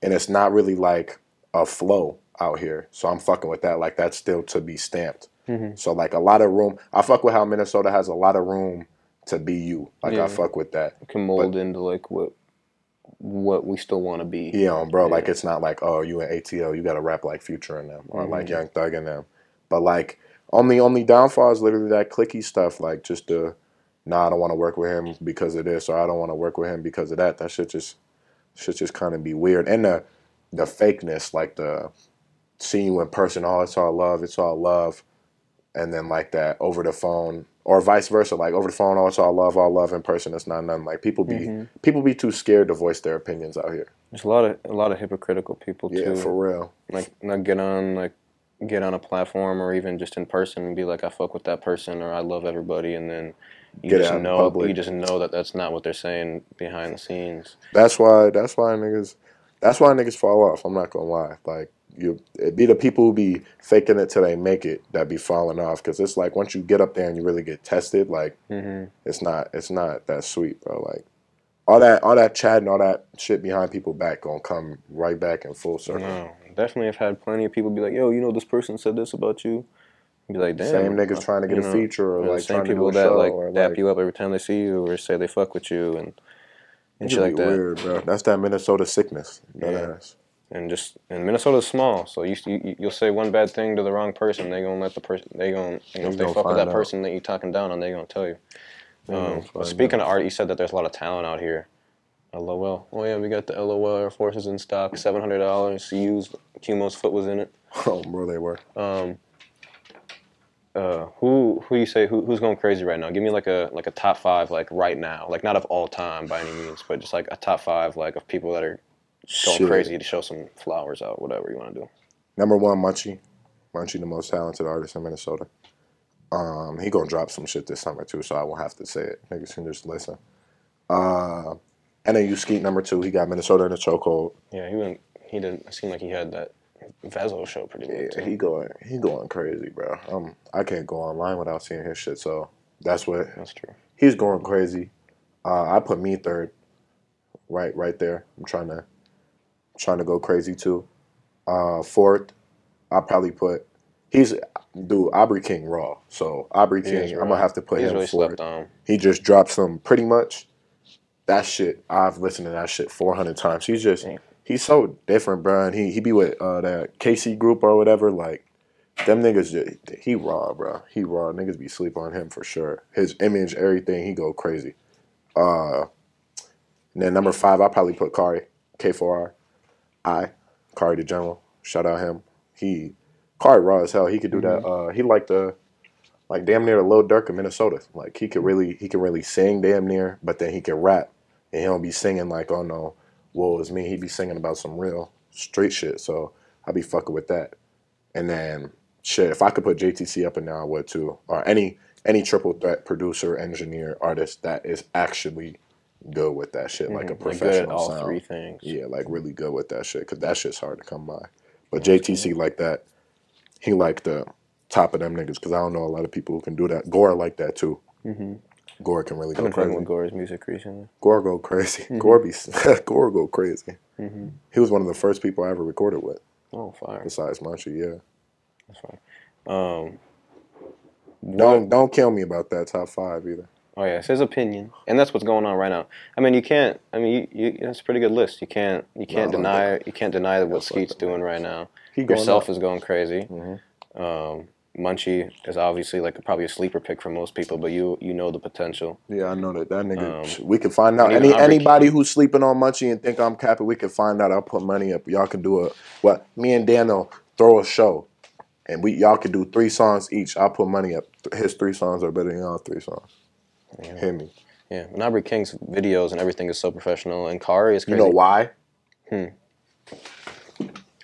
And it's not really like a flow. out here. So I'm fucking with that. Like that's still to be stamped. Mhm. So like a lot of room. I fuck with how Minnesota has a lot of room to be you. Like Yeah. I fuck with that. Can mold into like what what we still want to be. Yeah, bro. Like it's not like oh you in ATL you got to rap like Future in them or like Mhm. Young Thug in them. But like only only downfall is literally that clicky stuff. Like just the nah I don't want to work with him because of this or I don't want to work with him because of that. That shit just should just kind of be weird. And the the fakeness, like the seeing you in person, oh, it's all love, it's all love, and then like that over the phone, or vice versa, like over the phone, oh, it's all love, all love in person, it's not nothing. Like people be Mhm. people be too scared to voice their opinions out here. There's a lot of a lot of hypocritical people Yeah, too. for real. like not get on like get on a platform or even just in person and be like I fuck with that person or I love everybody and then you Get just know public. you just know that that's not what they're saying behind the scenes. That's why. That's why niggas. That's why niggas fall off. I'm not gonna lie. Like you, it be the people who be faking it till they make it that be falling off. Because it's like once you get up there and you really get tested, like hmm it's not. It's not that sweet, bro. Like all that, all that chatting, all that shit behind people back gonna come right back in full circle. No, definitely. I've had plenty of people be like, "Yo, you know, this person said this about you." Be like, "Damn." Same niggas trying to get a know, feature or like same trying to do people a that like dap like. you up every time they see you or say they fuck with you and and It shit like that. weird, bro. That's that Minnesota sickness. Yeah. ass. And just and Minnesota's small, so you, you you'll say one bad thing to the wrong person, they gonna let the person they gonna you know if they fuck with that out. person that you talking down on, they gonna tell you. Um, speaking of art, you said that there's a lot of talent out here. LOL. Oh yeah, we got the LOL Air Forces in stock, seven hundred dollars used. Qmoe's foot was in it. Oh, bro, they were. Um, uh, who who you say who, who's going crazy right now? Give me like a like a top five like right now, like not of all time by any means, but just like a top five like of people that are going Shit. crazy to show some flowers out, whatever you want to do. Number one, Munchie. Munchie, the most talented artist in Minnesota. Um, he gonna drop some shit this summer too, so I won't have to say it. Niggas can just listen. Uh, and then you Skeet number two. He got Minnesota in a chokehold. Yeah, he went. He didn't seem like he had that Vezo show pretty Yeah, good. too. he going he going crazy, bro. Um, I can't go online without seeing his shit. So that's what That's true. he's going crazy. Uh, I put me third, right, right there. I'm trying to, trying to go crazy too. Uh, fourth, I probably put. He's dude Aubrey King raw. So Aubrey King, I'm gonna have to put He's him really fourth. slept on. He just dropped some pretty much. That shit, I've listened to that shit 400 times. He's just, Damn. he's so different, bro. And he he be with uh, that KC group or whatever. Like, them niggas, just, he raw, bro. He raw. Niggas be sleep on him for sure. His image, everything, he go crazy. Uh, and then number five, I probably put Kari, K4R. I, Kari the General. Shout out him. He, Kari raw as hell. He could do that. Uh, he like the, like damn near the Lil Durk of Minnesota. Like he could really, he can really sing damn near, but then he can rap, and he don't be singing like, oh no, woe is me. He'd be singing about some real straight shit. So I'd be fucking with that. And then shit, if I could put JTC up in there, I would too. Or any any triple threat producer, engineer, artist that is actually good with that shit, like a professional all sound. three things. Yeah, like really good with that shit, cause that shit's hard to come by. But JTC like that, he like the top of them niggas, cause I don't know a lot of people who can do that. Gore like that too. Mm-hmm. Gore can really I've go crazy. with Gore's music recently. Gore go crazy. Mhm. Gore be Gore go crazy. Mm-hmm. He was one of the first people I ever recorded with, Oh, fire. besides Munchie. Yeah. That's fine. Um, Don't don't kill me about that top five either. Oh yeah, it's his opinion, and that's what's going on right now. I mean, you can't. I mean, you, you, it's a pretty good list. You can't. You can't No, deny. You can't deny what That's like Skeet's doing right now. He Yourself up. is going crazy. Mhm. Um, Munchie is obviously like probably a sleeper pick for most people, but you you know the potential. Yeah, I know that that nigga. Um, we can find out. Any anybody who's sleeping on Munchie and think I'm capping, we can find out. I'll put money up. Y'all can do a what? Me and Daniel throw a show, and we y'all can do three songs each. I'll put money up. His three songs are better than y'all three songs. Yeah. Hear me. Yeah, and Aubrey King's videos and everything is so professional, and Kari is You crazy. know why? Hmm.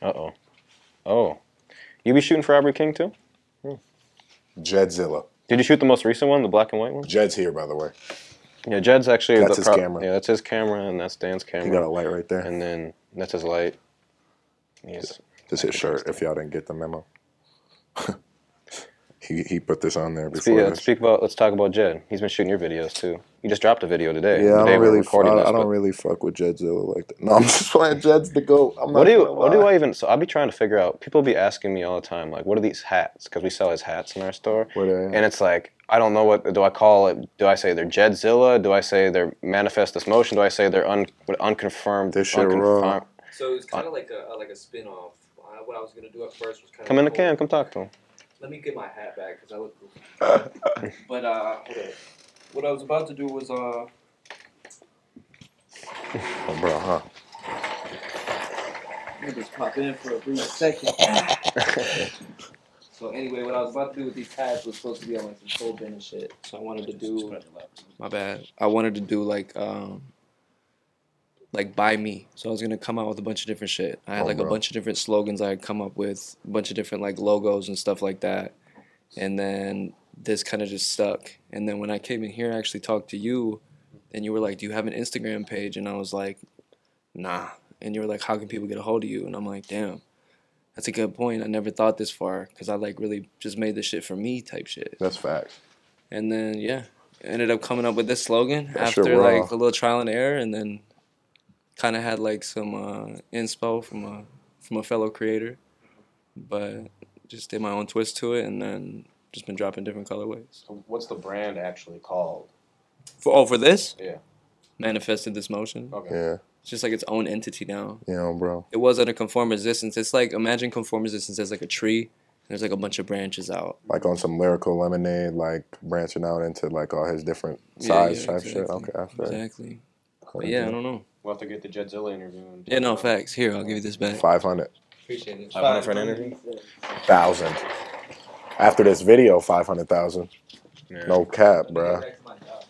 Uh oh. Oh, you be shooting for Aubrey King too? Hmm. Jedzilla. Did you shoot the most recent one, the black and white one? Jed's here, by the way. Yeah, Jed's actually That's the his camera. Yeah, that's his camera, and that's Dan's camera. got a light right there. and then that's his light. He's This his shirt. If y'all didn't get the memo. he he put this on there Speak, before. uh, this. speak about. Let's talk about Jed. He's been shooting your videos too. He just dropped a video today. Yeah, I day don't really, I, this, I don't really fuck with Jedzilla like that. No, I'm just playing Jed's the goat. I'm not What do you? What do. I even? So I'll be trying to figure out. People be asking me all the time, like, what are these hats? Because we sell his hats in our store, What are they? and it's like I don't know what do I call it. Do I say they're Jedzilla? Do I say they're Manifest This Motion? Do I say they're un, what, unconfirmed? This shit raw. unconfirmed- So it's kind of like a like a spin off. Uh, what I was gonna do at first was kind of Come in the can. Come talk to him. Let me get my hat back because I look goofy. but uh, hold up. What I was about to do was uh, Oh, bro, huh? let me just pop in for a brief second. so anyway, what I was about to do with these hats was supposed to be on like some soul bin and shit. So I wanted to do. My bad. I wanted to do like um. Like by me, so I was gonna come out with a bunch of different shit. I had Oh, like a bunch of different slogans I had come up with, a bunch of different like logos and stuff like that. And then this kind of just stuck. And then when I came in here, I actually talked to you, and you were like, "Do you have an Instagram page?" And I was like, "Nah." And you were like, "How can people get a hold of you?" And I'm like, "Damn, that's a good point. I never thought this far because I like really just made this shit for me type shit." That's facts. And then yeah, ended up coming up with this slogan That after like a little trial and error, and then kind of had like some uh, inspo from a from a fellow creator, but just did my own twist to it, and then just been dropping different colorways. So what's the brand actually called? For oh, for this, Yeah. manifested this motion. Okay. Yeah, It's just like its own entity now. you know, bro. It was under conform resistance. It's like imagine conform resistance as like a tree. And there's like a bunch of branches out. Like on some lyrical lemonade, like branching out into like all his different Yeah, size yeah, type shit. Okay, I feel it. Exactly. But yeah, I don't know. We'll have to get the Jedzilla interview. And Yeah, no facts. Here, I'll give you this back. Five hundred Appreciate it. 500 for an interview? thousand. After this video, five hundred thousand. Yeah. No cap, bro.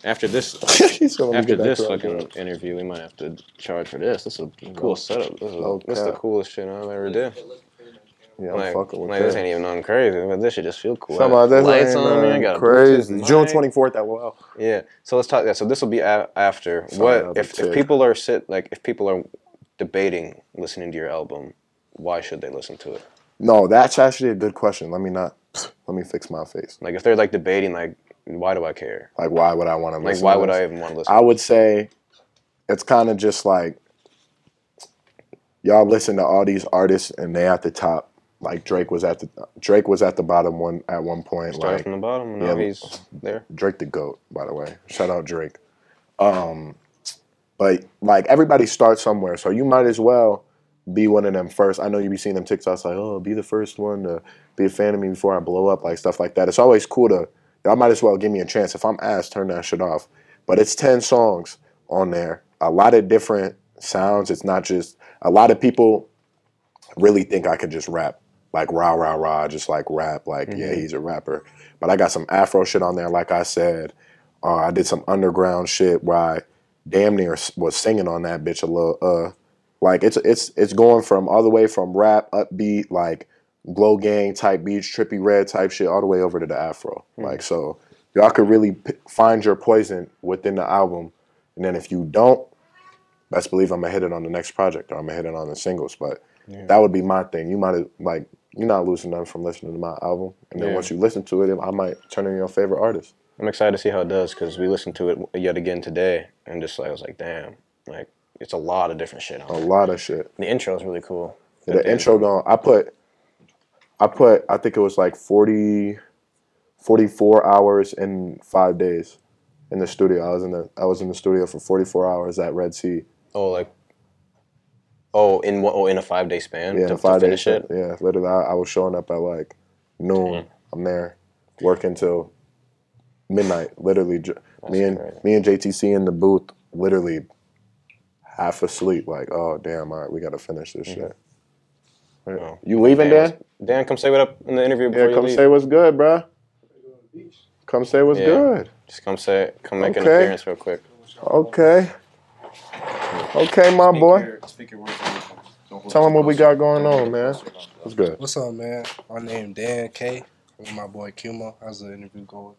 After this, He's after this fucking up. interview, we might have to charge for this. This is a cool setup. This is, No this is the coolest shit I've ever did. Yeah, I'm like, fucking with like this that. ain't even nothing crazy, but this should just feel cool. Some I of have this lights ain't on me. I got crazy. Bluetooth June mic. twenty fourth at wow. Yeah. So let's talk. Yeah. So this will be a- after. Sorry, what if, if people are sit like if people are debating listening to your album, why should they listen to it? No, that's actually a good question. Let me not. Let me fix my face. Like if they're like debating, like why do I care? Like, why would I want to Like why to would? I even want to listen? I would say it's kind of just like y'all listen to all these artists and they at the top. Like Drake was at the Drake was at the bottom one at one point. Start like from the bottom. Now yeah. he's there. Drake the goat, by the way. Shout out Drake. Um, but like everybody starts somewhere, so you might as well be one of them first. I know you be seeing them TikToks like, oh, be the first one to be a fan of me before I blow up, like stuff like that. It's always cool to. Y'all might as well give me a chance. If I'm asked, turn that shit off. But it's ten songs on there, a lot of different sounds. It's not just a lot of people really think I could just rap like rah rah rah, just like rap, like yeah, he's a rapper. But I got some Afro shit on there, like I said. Uh, I did some underground shit where I damn near was singing on that bitch a little. Uh, like it's it's it's going from all the way from rap, upbeat, like Glo Gang type beats, Trippie Redd type shit, all the way over to the Afro. Like so, y'all could really p- find your poison within the album. And then if you don't, best believe I'm gonna hit it on the next project or I'm gonna hit it on the singles. But that would be my thing. You might have like you're not losing nothing from listening to my album, and then Yeah. once you listen to it, I might turn into your favorite artist. I'm excited to see how it does because we listened to it yet again today, and just like I was like, damn, like it's a lot of different shit on A it. lot of shit. The intro is really cool. The intro going. I put, I put. I think it was like 40, 44 hours in five days, in the studio. I was in the I was in the studio for forty four hours at Red Sea. Oh, like, oh, in what? Oh, in a five day span. Yeah, to, five to days. finish it. Yeah, literally. I, I was showing up at like noon. Mm-hmm. I'm there, working till midnight. Literally, j- me and crazy. me and JTC in the booth. Literally, half asleep. Like, oh damn! All right, we got to finish this mm-hmm. shit. Oh. You leaving, Dan, Dan? Dan, come say what up in the interview before Yeah, you come leave. say what's good, bruh. Come say what's Yeah. good. Just come say, come make an appearance real quick. Okay. Okay, my boy. Tell them what we got going on, man. What's good? What's up, man? My name Dan K. With my boy Qmoe. How's the interview going?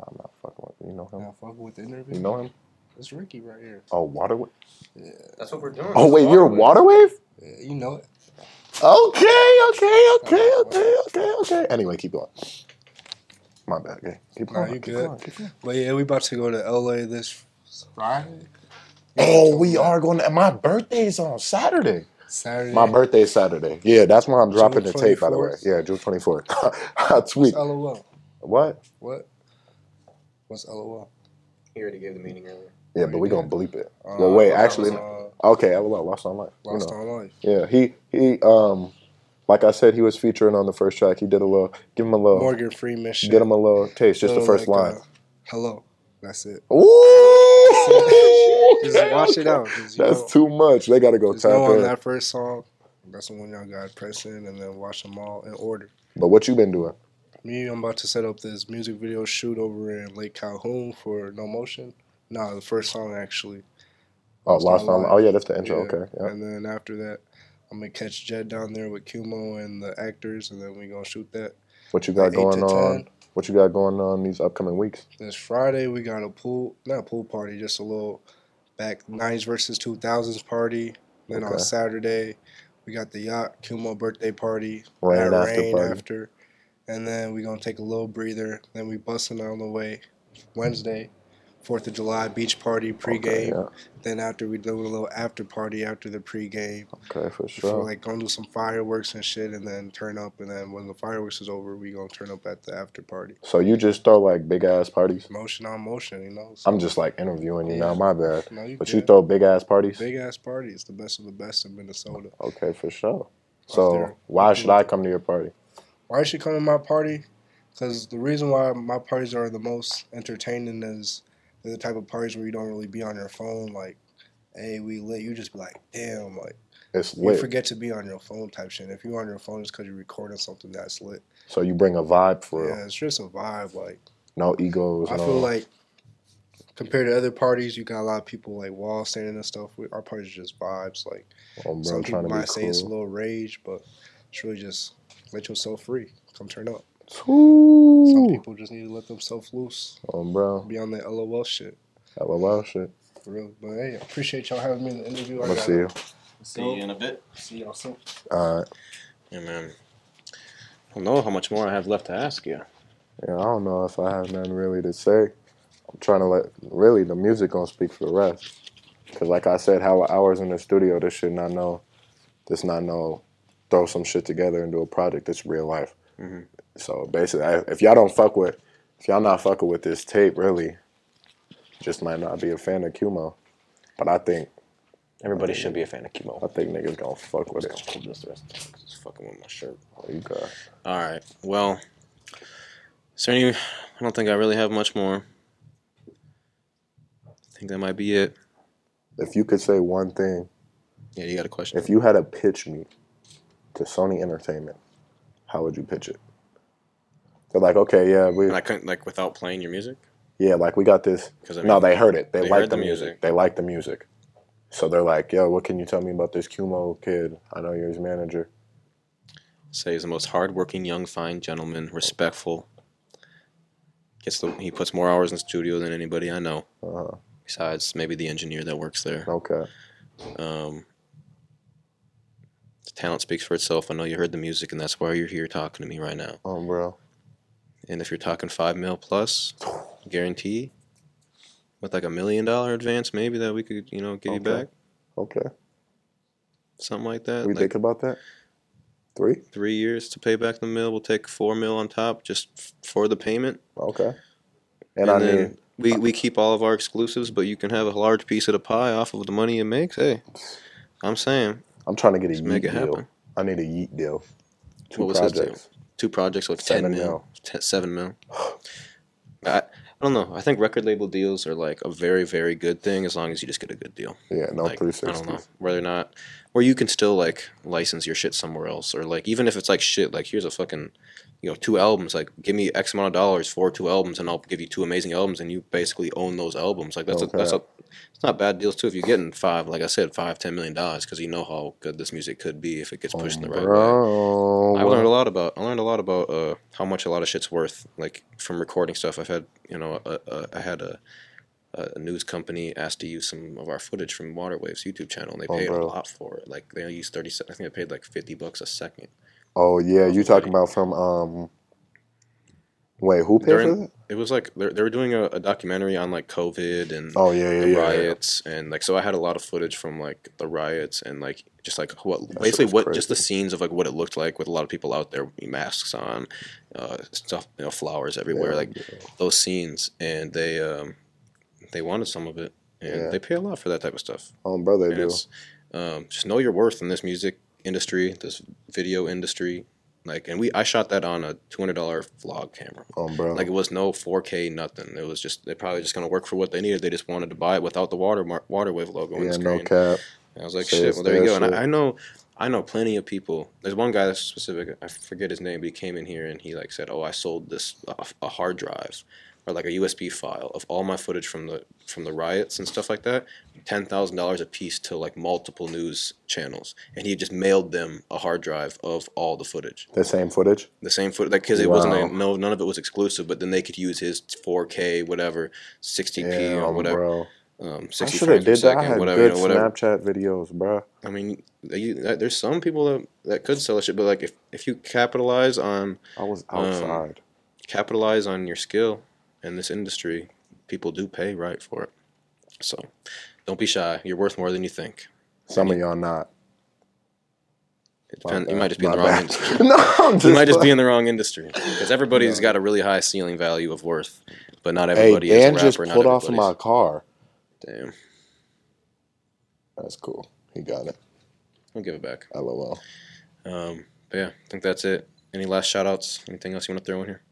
I'm not fucking with you. know him. Now, fuck with the interview. You know him? It's Ricky right here. Oh, Waterwave. Yeah, That's what we're doing. Oh wait, you're Waterwave? yeah you know it. Okay, okay, okay, okay, okay, okay. Anyway, keep going. My bad. Okay. Keep Nah, going. you keep good. going. Keep going. But yeah, we about to go to LA this Friday. Oh, we are going to. My birthday is on Saturday. Saturday. My birthday is Saturday. Yeah, that's when I'm dropping June the tape, by the way. Yeah, June 24th. I What's tweet. LOL? What? What? What's LOL? He already gave the meaning earlier. Yeah, but we did? going to bleep it. Uh, Well, wait, I thought that actually- was, Okay, I will Lost on Life. uh, You Lost know. on Life. Yeah, he, he, um, like I said, he was featuring on the first track. He did a little, give him a little, Morgan Freeman shit. get him a little taste, just the first like, line. uh, Hello. That's it. Ooh! Just watch it out. That's know- too much. They got to go Just tap on in. that first song. That's the one y'all got to press in and then watch them all in order. But what you been doing? Me, I'm about to set up this music video shoot over in Lake Calhoun for No Motion. Nah, the first song actually. Oh, last Lost on on. Life. Oh yeah, that's the intro. Yeah. Okay, yeah. And then after that, I'm gonna catch Jed down there with Qmoe and the actors, and then we gonna shoot that. What you got going on? 10. What you got going on these upcoming weeks? This Friday we got a pool, not a pool party, just a little back '90s versus 2000s party. Then on Saturday, we got the yacht Qmoe birthday party. Rain after rain party. after, and then we're gonna take a little breather. Then we busting on the way Wednesday, Fourth of July beach party pregame. Okay, yeah. Then after we do a little after party after the pregame. Okay, for Before sure. like gonna do some fireworks and shit, and then turn up. And then when the fireworks is over, we gonna turn up at the after party. So you just throw like big ass parties? Motion on motion, you know. So, I'm just like interviewing you now. My bad. no, you But you throw big ass parties? big ass parties, the best of the best in Minnesota. Okay, for sure. So why should I come to your party? Why you should come to my party? Because the reason why my parties are the most entertaining is they're the type of parties where you don't really be on your phone. Like, hey, we lit. You just be like, damn, like It's you forget to be on your phone type shit. If you're on your phone, it's because you're recording something that's lit. So you bring a vibe for. Yeah, it's just a vibe. Like. No egos. I no. feel like compared to other parties, you got a lot of people like wall standing and stuff. Our parties are just vibes. Like oh, bro, some people might say it's a little rage, but it's really just let yourself free. Come turn up. Some people just need to let themselves loose, Oh, bro. be on that LOL shit. LOL shit. For real. But hey, I appreciate y'all having me in the interview. I Let's gotta see you. See you in a bit. See y'all soon. All right. Yeah, man. I don't know how much more I have left to ask you. Yeah, I don't know if I have nothing really to say. I'm trying to let really the music gonna speak for the rest. Cause like I said, how hours in the studio, this shit not know, this not know, throw some shit together and do a project. It's real life. Mhm. So basically, I, if y'all don't fuck with, if y'all not fucking with this tape, really, just might not be a fan of Qmoe. But I think Everybody should be a fan of Qmoe. I think niggas gonna fuck with it. this rest of the time 'cause it's fucking with my shirt. Oh, you got. All right. Well, is there any? I don't think I really have much more. I think that might be it. If you could say one thing, Yeah, you got a question? if you had to pitch me to Sony Entertainment, how would you pitch it? They're like, okay, yeah, we, and I couldn't like without playing your music yeah, like we got this. because I No, they heard it. They, they like heard the music. music. They like the music. So they're like, yo, what can you tell me about this Qmoe kid? I know you're his manager. say he's the most hardworking young fine gentleman, respectful. Gets the he puts more hours in the studio than anybody I know. Uh-huh. Besides maybe the engineer that works there. Okay. Um, talent speaks for itself. I know you heard the music, and that's why you're here talking to me right now. Um, bro. And if you're talking five mil plus, guarantee, with like a million dollar advance, maybe that we could, you know, give you back Okay. something like that. We like think about that? Three? three years to pay back the mill. We'll take four mil on top just f- for the payment. Okay. And, And, I then mean, we, we keep all of our exclusives, but you can have a large piece of the pie off of the money it makes. Hey, I'm saying, I'm trying to get a just yeet deal. happen. I need a yeet deal. Two What was his deal? projects. Two projects with Seven 10 mil, mil. Ten, 7 mil. I, I don't know. I think record label deals are like a very, very good thing as long as you just get a good deal. Yeah, no like, I 360s. don't know whether or not, where you can still like license your shit somewhere else, or like even if it's like shit, like here's a fucking, you know, two albums. Like give me X amount of dollars for two albums, and I'll give you two amazing albums, and you basically own those albums. Like that's a, that's a, it's not bad deals too if you're getting five, like I said, five ten million dollars because you know how good this music could be if it gets pushed in the right way. I learned a lot about I learned a lot about uh, how much a lot of shit's worth. Like from recording stuff, I've had you know a, a, I had a, a news company asked to use some of our footage from Waterwaves YouTube channel, and they Oh, paid bro. a lot for it. Like they used thirty. I think they paid like fifty bucks a second Oh yeah, you talking about from um. Wait, who paid for that? It was like they they were doing a, a documentary on like COVID and Oh yeah, yeah, the yeah. riots and like so I had a lot of footage from like the riots and like just like what basically what just the scenes of like what it looked like with a lot of people out there with masks on, uh, stuff you know flowers everywhere Yeah, like yeah. those scenes and they um they wanted some of it and Yeah. they pay a lot for that type of stuff. Oh, bro, they And do. um, just know your worth in this music industry, this video industry. Like, and we, I shot that on a two hundred dollar vlog camera. Oh, bro. Like, it was no four K nothing. It was just they probably just gonna work for what they needed. They just wanted to buy it without the water mar- water wave logo on yeah, no cap. And I was like, shit. Well, there you go. And. I, I know, I know plenty of people. There's one guy that's specific. I forget his name, but he came in here and he like said, "Oh, I sold this a, a hard drive or like a USB file of all my footage from the from the riots and stuff like that, ten thousand dollars a piece to like multiple news channels, and he just mailed them a hard drive of all the footage, The same footage. the same footage, like because it wasn't Wow. a, no none of it was exclusive, but then they could use his 4K whatever, 60p Yeah, or whatever, bro. um, I 60 should have did that. I second, had whatever, good you know, whatever. Snapchat videos, bro. I mean, you, there's some people that, that could sell that shit, but like if, if you capitalize on I was Um, outside. capitalize on your skill in this industry, people do pay right for it. So don't be shy. You're worth more than you think. Some of y'all not. It depends. You might just be in the wrong bad. industry. no, I'm just You might just be in the wrong industry because everybody's got a really high ceiling value of worth, but not Hey, everybody is a rapper. just pulled off of my car. Damn, That's cool. He got it. I'll give it back. LOL. Um, but yeah, I think that's it. Any last shout outs? Anything else you want to throw in here?